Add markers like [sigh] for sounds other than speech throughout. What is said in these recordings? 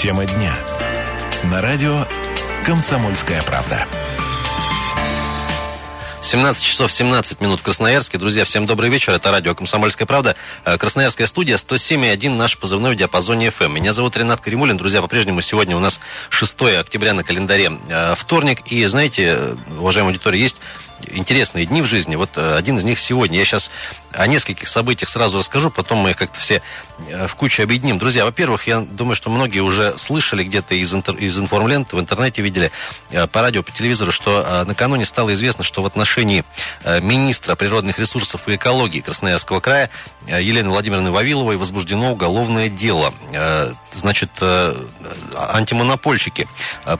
Тема дня. На радио «Комсомольская правда». 17 часов 17 минут в Красноярске. Друзья, всем добрый вечер. Это радио «Комсомольская правда». Э, Красноярская студия 107,1 наш позывной в диапазоне FM. Меня зовут Ренат Каримулин. Друзья, по-прежнему сегодня у нас 6 октября на календаре э, вторник. И знаете, уважаемая аудитория, есть интересные дни в жизни. Вот э, один из них сегодня. Я сейчас о нескольких событиях сразу расскажу, потом мы их как-то все э, в кучу объединим. Друзья, во-первых, я думаю, что многие уже слышали где-то из, интер... из информлент, в интернете видели э, по радио, по телевизору, что накануне стало известно, что в отношении министра природных ресурсов и экологии Красноярского края Елены Владимировны Вавиловой возбуждено уголовное дело. Значит, антимонопольщики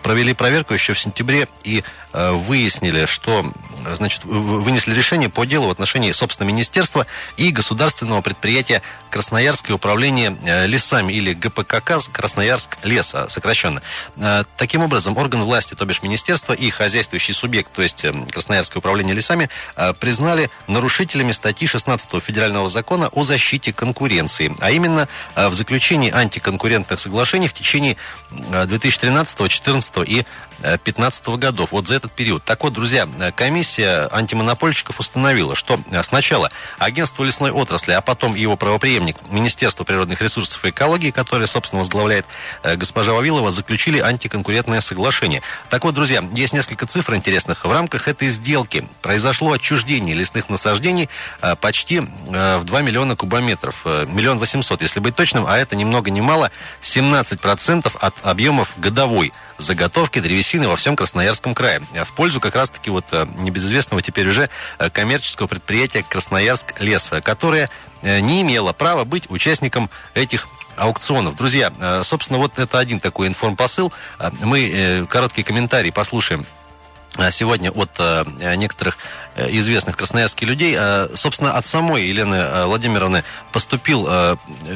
провели проверку еще в сентябре и выяснили, что значит, вынесли решение по делу в отношении, собственно, министерства и государственного предприятия Красноярское управление э, лесами или ГПКК Красноярск леса сокращенно. Э, таким образом, орган власти, то бишь министерство и хозяйствующий субъект, то есть Красноярское управление лесами, э, признали нарушителями статьи 16 федерального закона о защите конкуренции, а именно в заключении антиконкурентных соглашений в течение 2013, 2014 и 2015 годов. Вот за этот период. Так вот, друзья, комиссия антимонопольщиков установила, что сначала агентство лесной отрасли, а потом его правоприемник Министерство природных ресурсов и экологии, которое, собственно, возглавляет э, госпожа Вавилова, заключили антиконкурентное соглашение. Так вот, друзья, есть несколько цифр интересных. В рамках этой сделки произошло отчуждение лесных насаждений э, почти э, в 2 миллиона кубометров. Миллион восемьсот, если быть точным, а это ни много ни мало 17% от объемов годовой заготовки древесины во всем Красноярском крае. В пользу как раз-таки вот э, небезызвестного теперь уже э, коммерческого предприятия Красноярск лес, которое э, не имело права быть участником этих аукционов. Друзья, собственно, вот это один такой информпосыл. Мы короткий комментарий послушаем сегодня от некоторых известных красноярских людей. Э, собственно, от самой Елены э, Владимировны поступил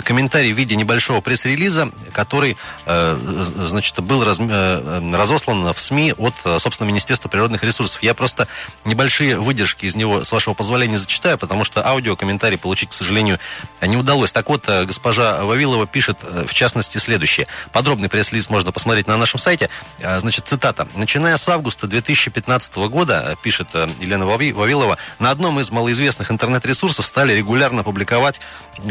комментарий в виде небольшого пресс-релиза, который, значит, был разослан в СМИ от, собственно, Министерства природных ресурсов. Я просто небольшие выдержки из него, с вашего позволения, зачитаю, потому что аудиокомментарий получить, к сожалению, не удалось. Так вот, госпожа Вавилова пишет, в частности, следующее. Подробный пресс-релиз можно посмотреть на нашем сайте. Значит, цитата. «Начиная с августа 2015 года, пишет Елена Вавилова, Вавилова. На одном из малоизвестных интернет-ресурсов стали регулярно публиковать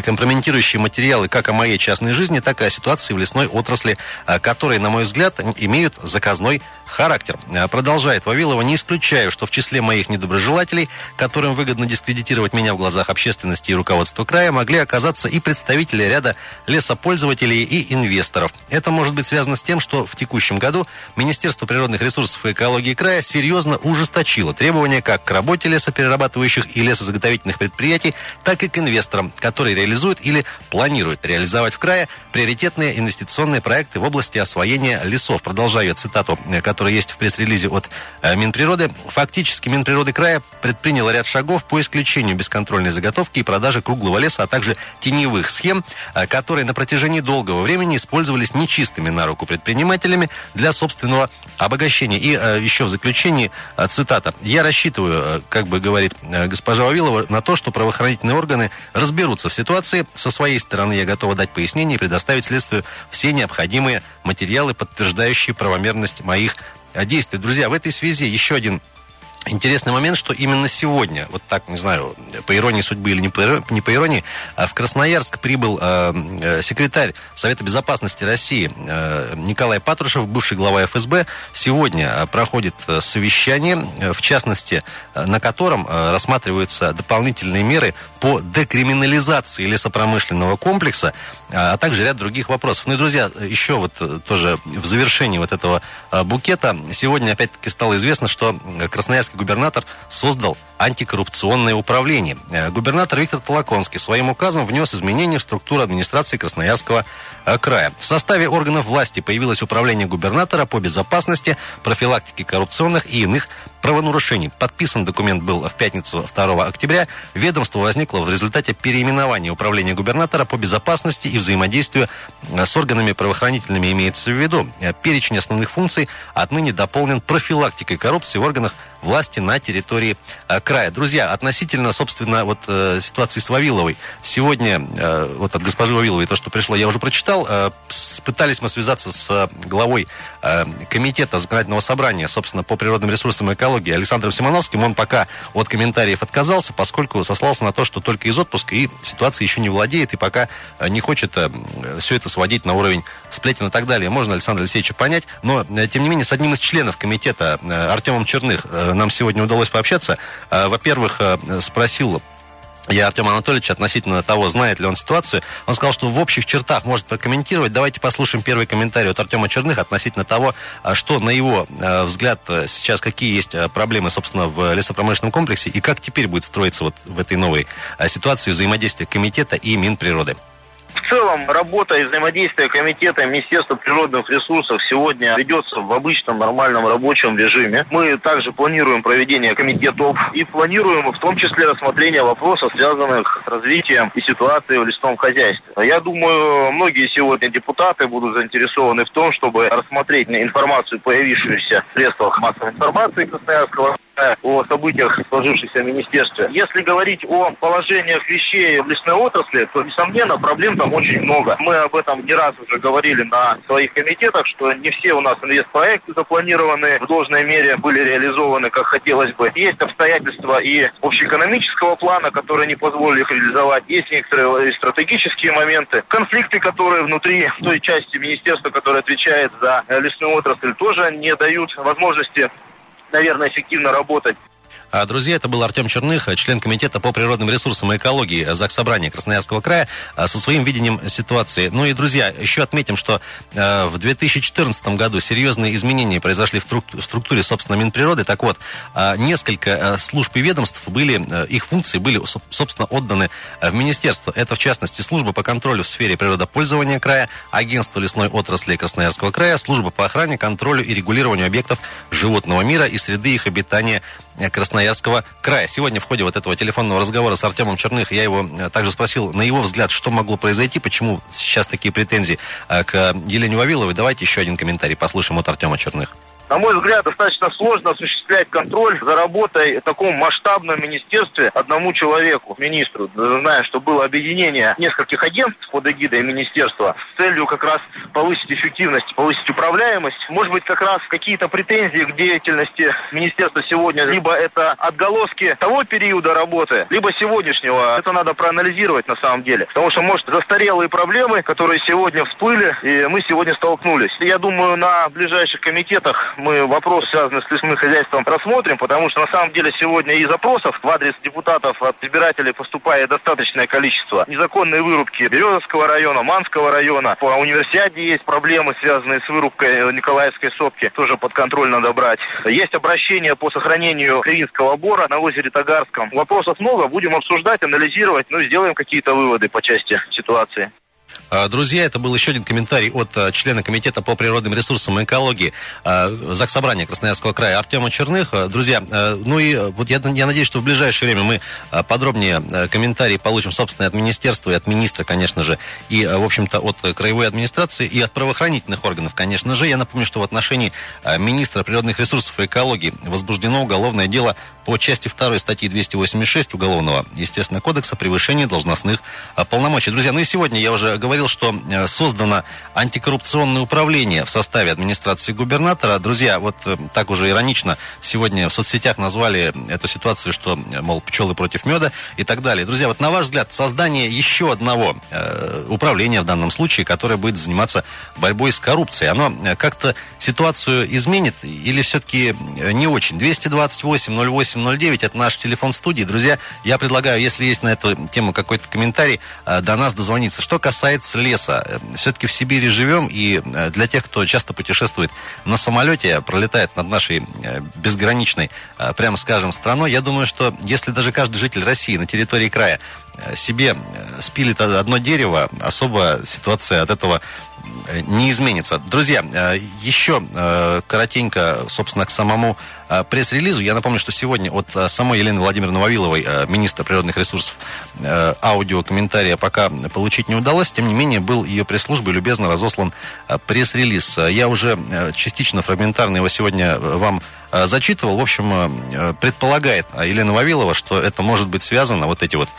компрометирующие материалы как о моей частной жизни, так и о ситуации в лесной отрасли, а, которые, на мой взгляд, имеют заказной характер. А, продолжает Вавилова, не исключаю, что в числе моих недоброжелателей, которым выгодно дискредитировать меня в глазах общественности и руководства края, могли оказаться и представители ряда лесопользователей и инвесторов. Это может быть связано с тем, что в текущем году Министерство природных ресурсов и экологии края серьезно ужесточило требования как к работе лесоперерабатывающих и лесозаготовительных предприятий, так и к инвесторам, которые реализуют или планируют реализовать в крае приоритетные инвестиционные проекты в области освоения лесов. Продолжаю цитату, которую которая есть в пресс-релизе от э, Минприроды. Фактически Минприроды края предприняла ряд шагов по исключению бесконтрольной заготовки и продажи круглого леса, а также теневых схем, э, которые на протяжении долгого времени использовались нечистыми на руку предпринимателями для собственного обогащения. И э, еще в заключении цитата. «Я рассчитываю, как бы говорит госпожа Вавилова, на то, что правоохранительные органы разберутся в ситуации. Со своей стороны я готова дать пояснение и предоставить следствию все необходимые материалы, подтверждающие правомерность моих действий. Друзья, в этой связи еще один Интересный момент, что именно сегодня, вот так, не знаю, по иронии судьбы или не по, не по иронии, а в Красноярск прибыл э, э, секретарь Совета Безопасности России э, Николай Патрушев, бывший глава ФСБ. Сегодня проходит совещание, в частности, на котором рассматриваются дополнительные меры по декриминализации лесопромышленного комплекса, а также ряд других вопросов. Ну и, друзья, еще вот тоже в завершении вот этого букета сегодня опять-таки стало известно, что Красноярск красноярский губернатор создал антикоррупционное управление. Э, губернатор Виктор Толоконский своим указом внес изменения в структуру администрации Красноярского э, края. В составе органов власти появилось управление губернатора по безопасности, профилактике коррупционных и иных правонарушений. Подписан документ был в пятницу 2 октября. Ведомство возникло в результате переименования управления губернатора по безопасности и взаимодействию э, с органами правоохранительными имеется в виду. Перечень основных функций отныне дополнен профилактикой коррупции в органах власти на территории края. Друзья, относительно, собственно, вот ситуации с Вавиловой. Сегодня, вот от госпожи Вавиловой, то, что пришло, я уже прочитал. Пытались мы связаться с главой комитета законодательного собрания, собственно, по природным ресурсам и экологии Александром Симоновским. Он пока от комментариев отказался, поскольку сослался на то, что только из отпуска и ситуация еще не владеет, и пока не хочет все это сводить на уровень сплетен и так далее. Можно Александра Алексеевича понять, но, э, тем не менее, с одним из членов комитета, э, Артемом Черных, э, нам сегодня удалось пообщаться. Во-первых, спросил я Артем Анатольевич относительно того, знает ли он ситуацию. Он сказал, что в общих чертах может прокомментировать. Давайте послушаем первый комментарий от Артема Черных относительно того, что, на его взгляд, сейчас какие есть проблемы, собственно, в лесопромышленном комплексе и как теперь будет строиться вот в этой новой ситуации взаимодействие комитета и Минприроды. В целом, работа и взаимодействие комитета Министерства природных ресурсов сегодня ведется в обычном нормальном рабочем режиме. Мы также планируем проведение комитетов и планируем в том числе рассмотрение вопросов, связанных с развитием и ситуацией в лесном хозяйстве. Я думаю, многие сегодня депутаты будут заинтересованы в том, чтобы рассмотреть информацию, появившуюся в средствах массовой информации Красноярского о событиях, сложившихся в министерстве. Если говорить о положениях вещей в лесной отрасли, то, несомненно, проблем там очень много. Мы об этом не раз уже говорили на своих комитетах, что не все у нас инвестпроекты запланированы в должной мере, были реализованы, как хотелось бы. Есть обстоятельства и общеэкономического плана, которые не позволили их реализовать. Есть некоторые стратегические моменты. Конфликты, которые внутри той части министерства, которая отвечает за лесную отрасль, тоже не дают возможности наверное, эффективно работать. А, друзья, это был Артем Черных, член комитета по природным ресурсам и экологии ЗАГС Собрания Красноярского края, а, со своим видением ситуации. Ну и, друзья, еще отметим, что а, в 2014 году серьезные изменения произошли в структуре, собственно, Минприроды. Так вот, несколько служб и ведомств были, их функции были, собственно, отданы в министерство. Это, в частности, служба по контролю в сфере природопользования края, агентство лесной отрасли Красноярского края, служба по охране, контролю и регулированию объектов животного мира и среды их обитания Красноярского края. Сегодня в ходе вот этого телефонного разговора с Артемом Черных я его э, также спросил, на его взгляд, что могло произойти, почему сейчас такие претензии э, к Елене Вавиловой. Давайте еще один комментарий послушаем от Артема Черных на мой взгляд, достаточно сложно осуществлять контроль за работой в таком масштабном министерстве одному человеку, министру. Знаем, что было объединение нескольких агентств под эгидой министерства с целью как раз повысить эффективность, повысить управляемость. Может быть, как раз какие-то претензии к деятельности министерства сегодня, либо это отголоски того периода работы, либо сегодняшнего. Это надо проанализировать на самом деле. Потому что, может, застарелые проблемы, которые сегодня всплыли, и мы сегодня столкнулись. Я думаю, на ближайших комитетах мы вопрос, связанный с лесным хозяйством, рассмотрим, потому что на самом деле сегодня и запросов в адрес депутатов от избирателей поступает достаточное количество. Незаконные вырубки Березовского района, Манского района. По универсиаде есть проблемы, связанные с вырубкой Николаевской сопки. Тоже под контроль надо брать. Есть обращение по сохранению Кривинского бора на озере Тагарском. Вопросов много, будем обсуждать, анализировать, ну и сделаем какие-то выводы по части ситуации. А, друзья, это был еще один комментарий от а, члена Комитета по природным ресурсам и экологии а, ЗАГС Собрания Красноярского края Артема Черных. Друзья, ну и вот я, я надеюсь, что в ближайшее время мы подробнее комментарии получим, собственно, от министерства и от министра, конечно же, и, в общем-то, от краевой администрации и от правоохранительных органов, конечно же. Я напомню, что в отношении министра природных ресурсов и экологии возбуждено уголовное дело по части 2 статьи 286 Уголовного, естественно, кодекса превышения должностных полномочий. Друзья, ну и сегодня я уже говорил говорил, что э, создано антикоррупционное управление в составе администрации губернатора. Друзья, вот э, так уже иронично сегодня в соцсетях назвали эту ситуацию, что, э, мол, пчелы против меда и так далее. Друзья, вот на ваш взгляд, создание еще одного э, управления в данном случае, которое будет заниматься борьбой с коррупцией, оно как-то ситуацию изменит или все-таки не очень? 228 08 09 это наш телефон студии. Друзья, я предлагаю, если есть на эту тему какой-то комментарий, э, до нас дозвониться. Что касается леса. Э, Все-таки в Сибири живем, и э, для тех, кто часто путешествует на самолете, пролетает над нашей э, безграничной, прямо скажем, страной, я думаю, что если даже каждый житель России на территории края себе спилит одно дерево, особо ситуация от этого не изменится. Друзья, еще коротенько, собственно, к самому пресс-релизу. Я напомню, что сегодня от самой Елены Владимировны Вавиловой, министра природных ресурсов, аудиокомментария пока получить не удалось. Тем не менее, был ее пресс-службой любезно разослан пресс-релиз. Я уже частично фрагментарно его сегодня вам Э, зачитывал. В общем, э, предполагает Елена Вавилова, что это может быть связано, вот эти вот,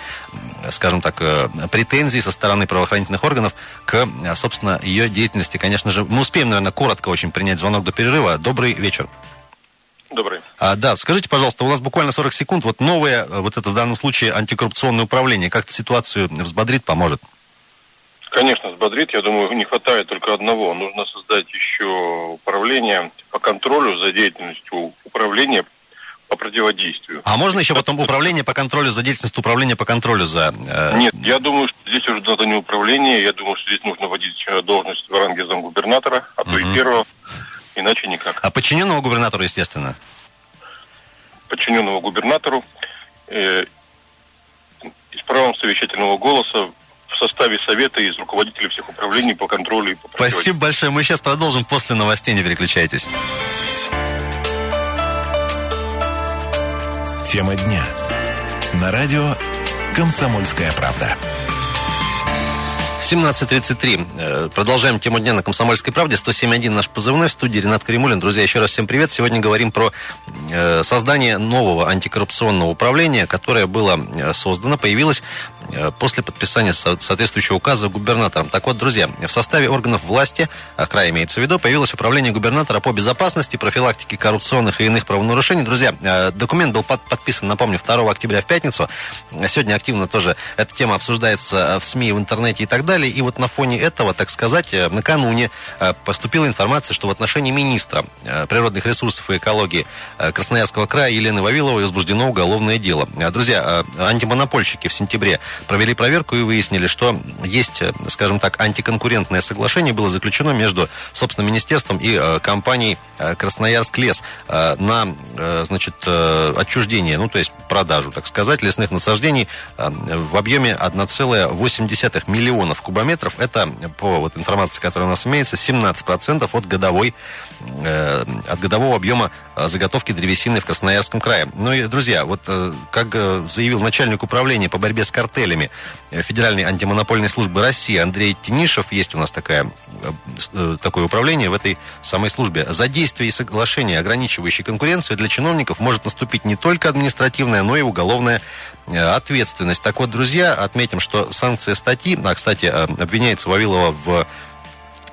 скажем так, э, претензии со стороны правоохранительных органов к, собственно, ее деятельности. Конечно же, мы успеем, наверное, коротко очень принять звонок до перерыва. Добрый вечер. Добрый. А, да, скажите, пожалуйста, у нас буквально 40 секунд. Вот новое, вот это в данном случае антикоррупционное управление, как-то ситуацию взбодрит, поможет? Конечно, взбодрит. Я думаю, не хватает только одного. Нужно создать еще управление по контролю за деятельностью управления по противодействию. А можно еще потом управление по контролю за деятельностью управления по контролю за... Э... Нет, я думаю, что здесь уже надо не управление, я думаю, что здесь нужно вводить должность в ранге замгубернатора, а то угу. и первого, иначе никак. А подчиненного губернатору, естественно? Подчиненного губернатору э, с правом совещательного голоса в составе совета из руководителей всех управлений по контролю и по Спасибо большое. Мы сейчас продолжим после новостей. Не переключайтесь. Тема дня. На радио «Комсомольская правда». 17.33. Э, продолжаем тему дня на «Комсомольской правде». 107.1 наш позывной в студии Ренат Каримулин. Друзья, еще раз всем привет. Сегодня говорим про э, создание нового антикоррупционного управления, которое было э, создано, появилось после подписания соответствующего указа губернатором. Так вот, друзья, в составе органов власти, края имеется в виду, появилось управление губернатора по безопасности, профилактике коррупционных и иных правонарушений. Друзья, документ был подписан, напомню, 2 октября в пятницу. Сегодня активно тоже эта тема обсуждается в СМИ, в интернете и так далее. И вот на фоне этого, так сказать, э, накануне э, поступила информация, что в отношении министра э, природных ресурсов и экологии Красноярского края Елены Вавиловой возбуждено уголовное дело. Друзья, антимонопольщики в сентябре провели проверку и выяснили, что есть, скажем так, антиконкурентное соглашение было заключено между, собственно, министерством и компанией Красноярск лес на, значит, отчуждение, ну, то есть продажу, так сказать, лесных насаждений в объеме 1,8 миллионов кубометров. Это, по вот информации, которая у нас имеется, 17% от годовой э, от годового объема э, заготовки древесины в Красноярском крае. Ну и, друзья, вот э, как заявил начальник управления по борьбе с картелями Федеральной антимонопольной службы России Андрей Тинишев, есть у нас такая, такое управление в этой самой службе. За действия и соглашения, ограничивающие конкуренцию, для чиновников может наступить не только административная, но и уголовная ответственность. Так вот, друзья, отметим, что санкция статьи, а, кстати, обвиняется Вавилова в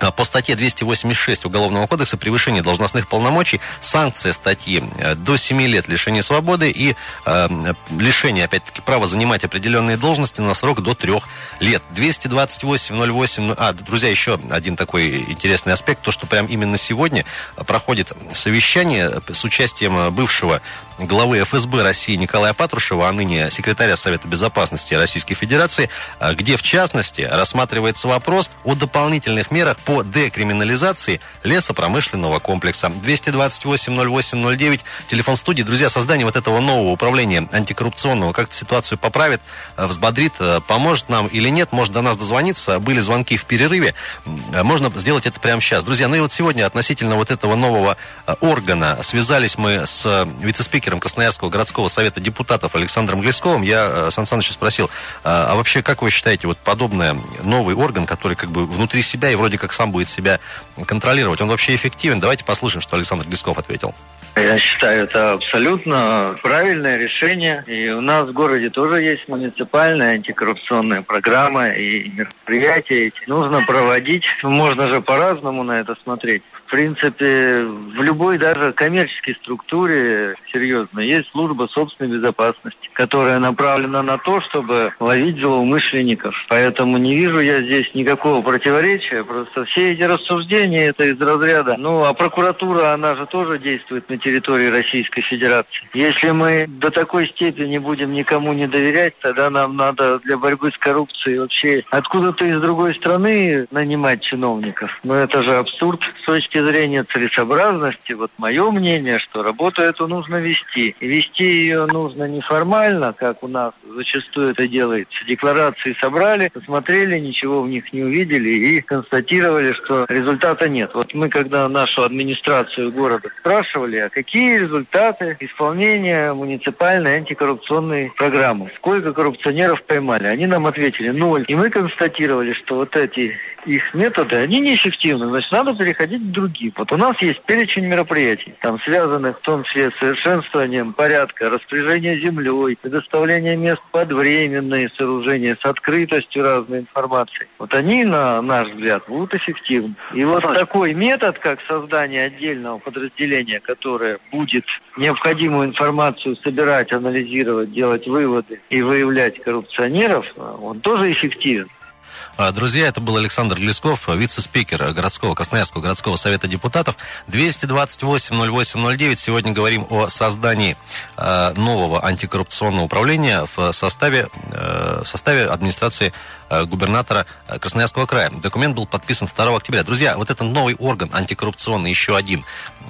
по статье 286 Уголовного кодекса превышение должностных полномочий, санкция статьи э, до 7 лет лишения свободы и э, лишение, опять-таки, права занимать определенные должности на срок до 3 лет. 228.08... А, друзья, еще один такой интересный аспект, то, что прям именно сегодня проходит совещание с участием бывшего главы ФСБ России Николая Патрушева, а ныне секретаря Совета Безопасности Российской Федерации, э, где, в частности, рассматривается вопрос о дополнительных мерах по декриминализации лесопромышленного комплекса. 228-08-09, телефон студии. Друзья, создание вот этого нового управления антикоррупционного как-то ситуацию поправит, э, взбодрит, э, поможет нам или нет, может до нас дозвониться. Были звонки в перерыве, можно сделать это прямо сейчас. Друзья, ну и вот сегодня относительно вот этого нового органа связались мы с вице-спикером Красноярского городского совета депутатов Александром Глесковым. Я Сан Саныча спросил, а вообще, как вы считаете, вот подобный новый орган, который как бы внутри себя и вроде как сам будет себя контролировать, он вообще эффективен? Давайте послушаем, что Александр Глесков ответил. Я считаю, это абсолютно правильное решение. И у нас в городе тоже есть муниципальная антикоррупционная программа и мероприятия эти. Нужно проводить. Можно же по-разному на это смотреть в принципе, в любой даже коммерческой структуре, серьезно, есть служба собственной безопасности, которая направлена на то, чтобы ловить злоумышленников. Поэтому не вижу я здесь никакого противоречия. Просто все эти рассуждения, это из разряда. Ну, а прокуратура, она же тоже действует на территории Российской Федерации. Если мы до такой степени будем никому не доверять, тогда нам надо для борьбы с коррупцией вообще откуда-то из другой страны нанимать чиновников. Но это же абсурд с точки зрения целесообразности, вот мое мнение, что работу эту нужно вести. И вести ее нужно не формально, как у нас зачастую это делается. Декларации собрали, посмотрели, ничего в них не увидели и констатировали, что результата нет. Вот мы, когда нашу администрацию города спрашивали, а какие результаты исполнения муниципальной антикоррупционной программы, сколько коррупционеров поймали, они нам ответили ноль. И мы констатировали, что вот эти их методы, они неэффективны, значит, надо переходить к другим. Вот у нас есть перечень мероприятий, там связанных в том числе с совершенствованием порядка, распоряжения землей, предоставление мест под временные сооружения, с открытостью разной информации. Вот они, на наш взгляд, будут эффективны. И вот такой метод, как создание отдельного подразделения, которое будет необходимую информацию собирать, анализировать, делать выводы и выявлять коррупционеров, он тоже эффективен. А, друзья, это был Александр Глесков, вице-спикер городского, Красноярского городского совета депутатов. 228-08-09. Сегодня говорим о создании а, нового антикоррупционного управления в составе, э, в составе администрации губернатора Красноярского края. Документ был подписан 2 октября. Друзья, вот этот новый орган антикоррупционный, еще один,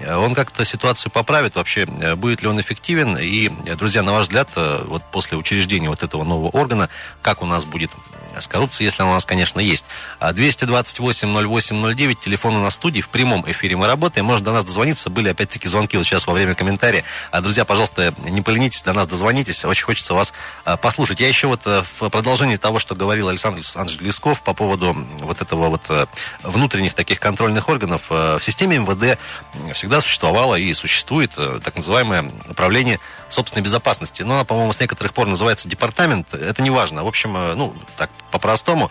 он как-то ситуацию поправит? Вообще, будет ли он эффективен? И, друзья, на ваш взгляд, вот после учреждения вот этого нового органа, как у нас будет с коррупцией, если она у нас, конечно, есть. 228-08-09, телефон у нас в студии, в прямом эфире мы работаем, может до нас дозвониться, были опять-таки звонки вот сейчас во время комментария. А, друзья, пожалуйста, не поленитесь, до нас дозвонитесь, очень хочется вас а, послушать. Я еще вот э, в продолжении того, что говорил Александр Александрович Лесков по поводу вот этого вот э, внутренних таких контрольных органов, э, в системе МВД всегда существовало и существует так называемое управление собственной безопасности. Но она, по-моему, с некоторых пор называется департамент. Это не важно. В общем, ну, так по-простому,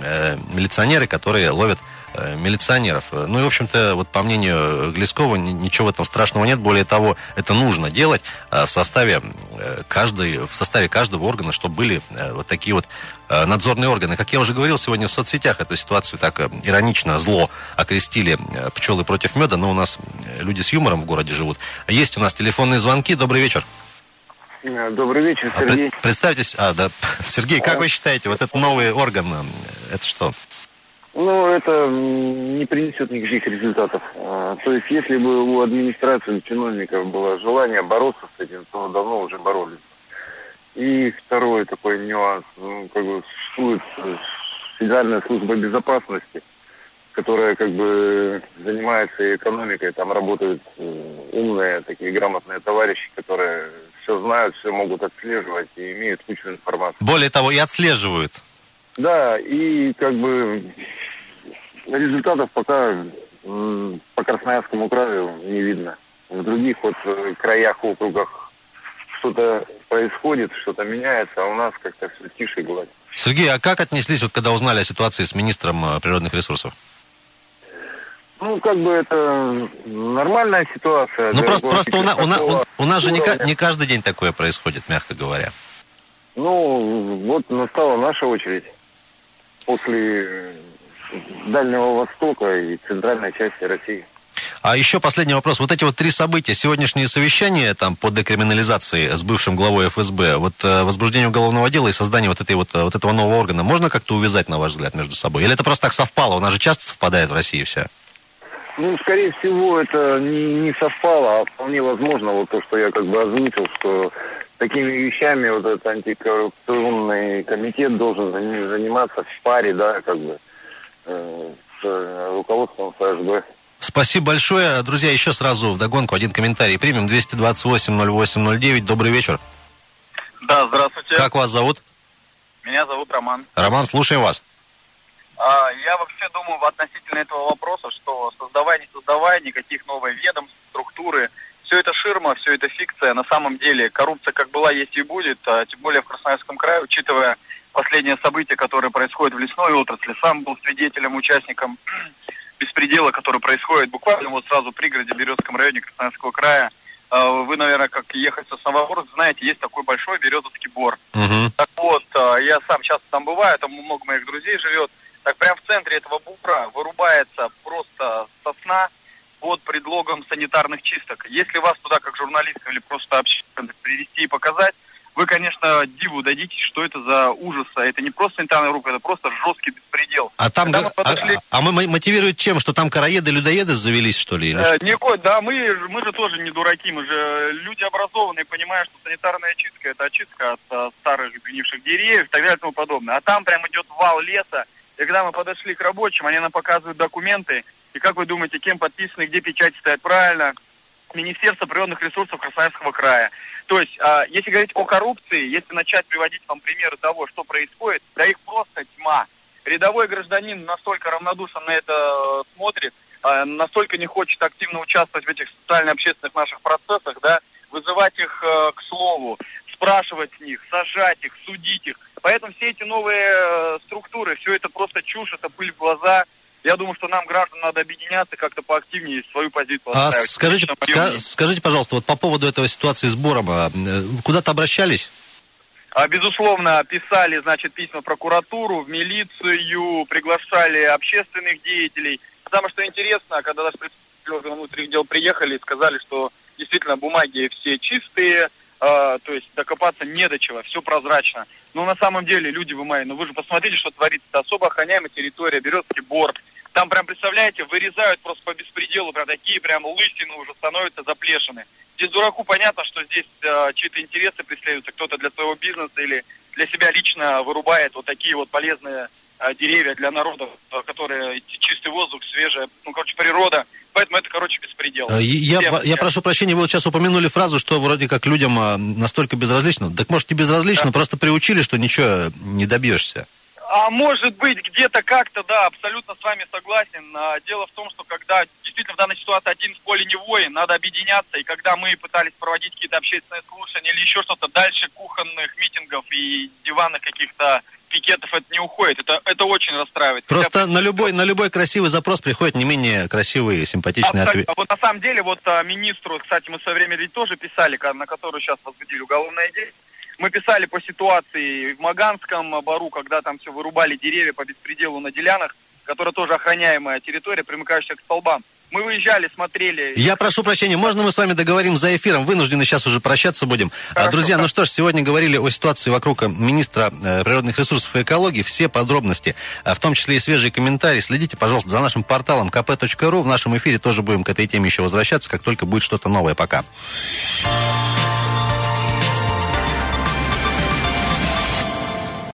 э, милиционеры, которые ловят э, милиционеров. Ну и, в общем-то, вот по мнению Глескова, ничего в этом страшного нет. Более того, это нужно делать э, в составе каждой, в составе каждого органа, чтобы были вот такие вот надзорные органы. Как я уже говорил сегодня в соцсетях, эту ситуацию так иронично, зло окрестили пчелы против меда, но у нас люди с юмором в городе живут. Есть у нас телефонные звонки. Добрый вечер. Э, добрый вечер, а Сергей. Представьтесь, а, да. [laughs] Сергей, как вы считаете, вот этот новый орган, э, это что? Ну, это не принесет никаких результатов. То есть, если бы у администрации, у чиновников было желание бороться с этим, то давно уже боролись. И второй такой нюанс, ну, как бы существует Федеральная служба безопасности, которая как бы занимается экономикой, там работают э, умные, такие грамотные товарищи, которые все знают, все могут отслеживать и имеют кучу информации. Более того, и отслеживают. Да, и как бы результатов пока по Красноярскому краю не видно. В других вот э, краях, округах что-то происходит, что-то меняется, а у нас как-то все тише и гладь. Сергей, а как отнеслись, вот когда узнали о ситуации с министром э, природных ресурсов? Ну, как бы это нормальная ситуация. Ну, просто, просто у, на, у, на, у, нас же не, не каждый день такое происходит, мягко говоря. Ну, вот настала наша очередь. После Дальнего Востока и центральной части России. А еще последний вопрос. Вот эти вот три события, сегодняшнее совещание там по декриминализации с бывшим главой ФСБ, вот э, возбуждение уголовного дела и создание вот, этой вот, э, вот этого нового органа, можно как-то увязать, на ваш взгляд, между собой? Или это просто так совпало? У нас же часто совпадает в России все. Ну, скорее всего, это не, не совпало, а вполне возможно, вот то, что я как бы озвучил, что такими вещами вот этот антикоррупционный комитет должен заниматься в паре, да, как бы, э, с руководством ФСБ. Спасибо большое. Друзья, еще сразу в догонку один комментарий примем. 228-08-09. Добрый вечер. Да, здравствуйте. Как вас зовут? Меня зовут Роман. Роман, слушаем вас. Я вообще думаю относительно этого вопроса, что создавая, не создавая никаких новых ведомств, структуры, все это ширма, все это фикция. На самом деле коррупция как была, есть и будет, а, тем более в Красноярском крае, учитывая последние события, которые происходят в лесной отрасли. Сам был свидетелем, участником [clears throat] беспредела, который происходит буквально вот сразу в пригороде Березском районе Красноярского края. А, вы, наверное, как ехать со Сосновоборск, знаете, есть такой большой Березовский бор. Uh-huh. Так вот, а, я сам часто там бываю, там много моих друзей живет так прямо в центре этого буфра вырубается просто сосна под предлогом санитарных чисток. Если вас туда как журналиста или просто общественник привести и показать, вы, конечно, диву дадитесь, что это за ужас. А Это не просто санитарная рука, это просто жесткий беспредел. А там, Когда мы подошли- а, а мы мо- мотивируют чем? Что там караеды, людоеды завелись, что ли? или Э? Никой, да, мы, мы же тоже не дураки, мы же люди образованные, понимаем, что санитарная очистка это очистка от э, старых гнивших деревьев и так далее и тому подобное. А там прям идет вал леса. И когда мы подошли к рабочим, они нам показывают документы. И как вы думаете, кем подписаны, где печать стоят правильно? Министерство природных ресурсов Красноярского края. То есть, а, если говорить о коррупции, если начать приводить вам примеры того, что происходит, да их просто тьма. Рядовой гражданин настолько равнодушен на это э, смотрит, а, настолько не хочет активно участвовать в этих социально-общественных наших процессах, да, вызывать их э, к слову, спрашивать с них, сажать их, судить их. Поэтому все эти новые э, структуры, все это просто чушь, это пыль в глаза. Я думаю, что нам, гражданам, надо объединяться, как-то поактивнее свою позицию А отстаивать. скажите, Лично мое ска- скажите, пожалуйста, вот по поводу этого ситуации с Бором, а, э, куда-то обращались? А, Безусловно, писали, значит, письма в прокуратуру, в милицию, приглашали общественных деятелей. Самое что интересно, когда даже представители органов внутренних дел приехали и сказали, что действительно бумаги все чистые, а, то есть докопаться не до чего, все прозрачно. Но на самом деле, люди вы мои, ну вы же посмотрели, что творится. Это особо охраняемая территория, Березский бор. Там прям, представляете, вырезают просто по беспределу, прям такие прям лысины уже становятся заплешины. Здесь дураку понятно, что здесь э, чьи-то интересы преследуются, кто-то для своего бизнеса или для себя лично вырубает вот такие вот полезные деревья для народа, э, которые чистый воздух, свежая, ну, короче, природа. Поэтому это, короче, беспредел. Э, Я, я всем. прошу прощения, вы вот сейчас упомянули фразу, что вроде как людям настолько безразлично. Так может и безразлично, просто приучили, что ничего не добьешься. А может быть, где-то как-то, да, абсолютно с вами согласен. А, Дело в том, что когда действительно в данной ситуации один в поле не воин, надо объединяться. И когда мы пытались проводить какие-то общественные слушания или еще что-то, дальше кухонных митингов и диванных каких-то пикетов это не уходит. Это, это очень расстраивает. Просто бы- на любой, на любой красивый запрос приходит не менее красивый и симпатичный ответ. Вот на самом деле, вот а, министру, кстати, мы в свое время ведь тоже писали, на которую сейчас возбудили уголовное дело. Мы писали по ситуации в Маганском бару, когда там все вырубали деревья по беспределу на делянах, которая тоже охраняемая территория, примыкающая к столбам. Мы выезжали, смотрели. Я прошу прощения, можно мы с вами договорим за эфиром? Вынуждены сейчас уже прощаться будем. А, Хорошо, Друзья, ну хорошо. что ж, сегодня говорили о ситуации вокруг э, министра э, природных ресурсов и экологии. Все подробности, а, в том числе и свежие комментарии, следите, пожалуйста, за нашим порталом kp.ru. В нашем эфире тоже будем к этой теме еще возвращаться, как только будет что-то новое. Пока.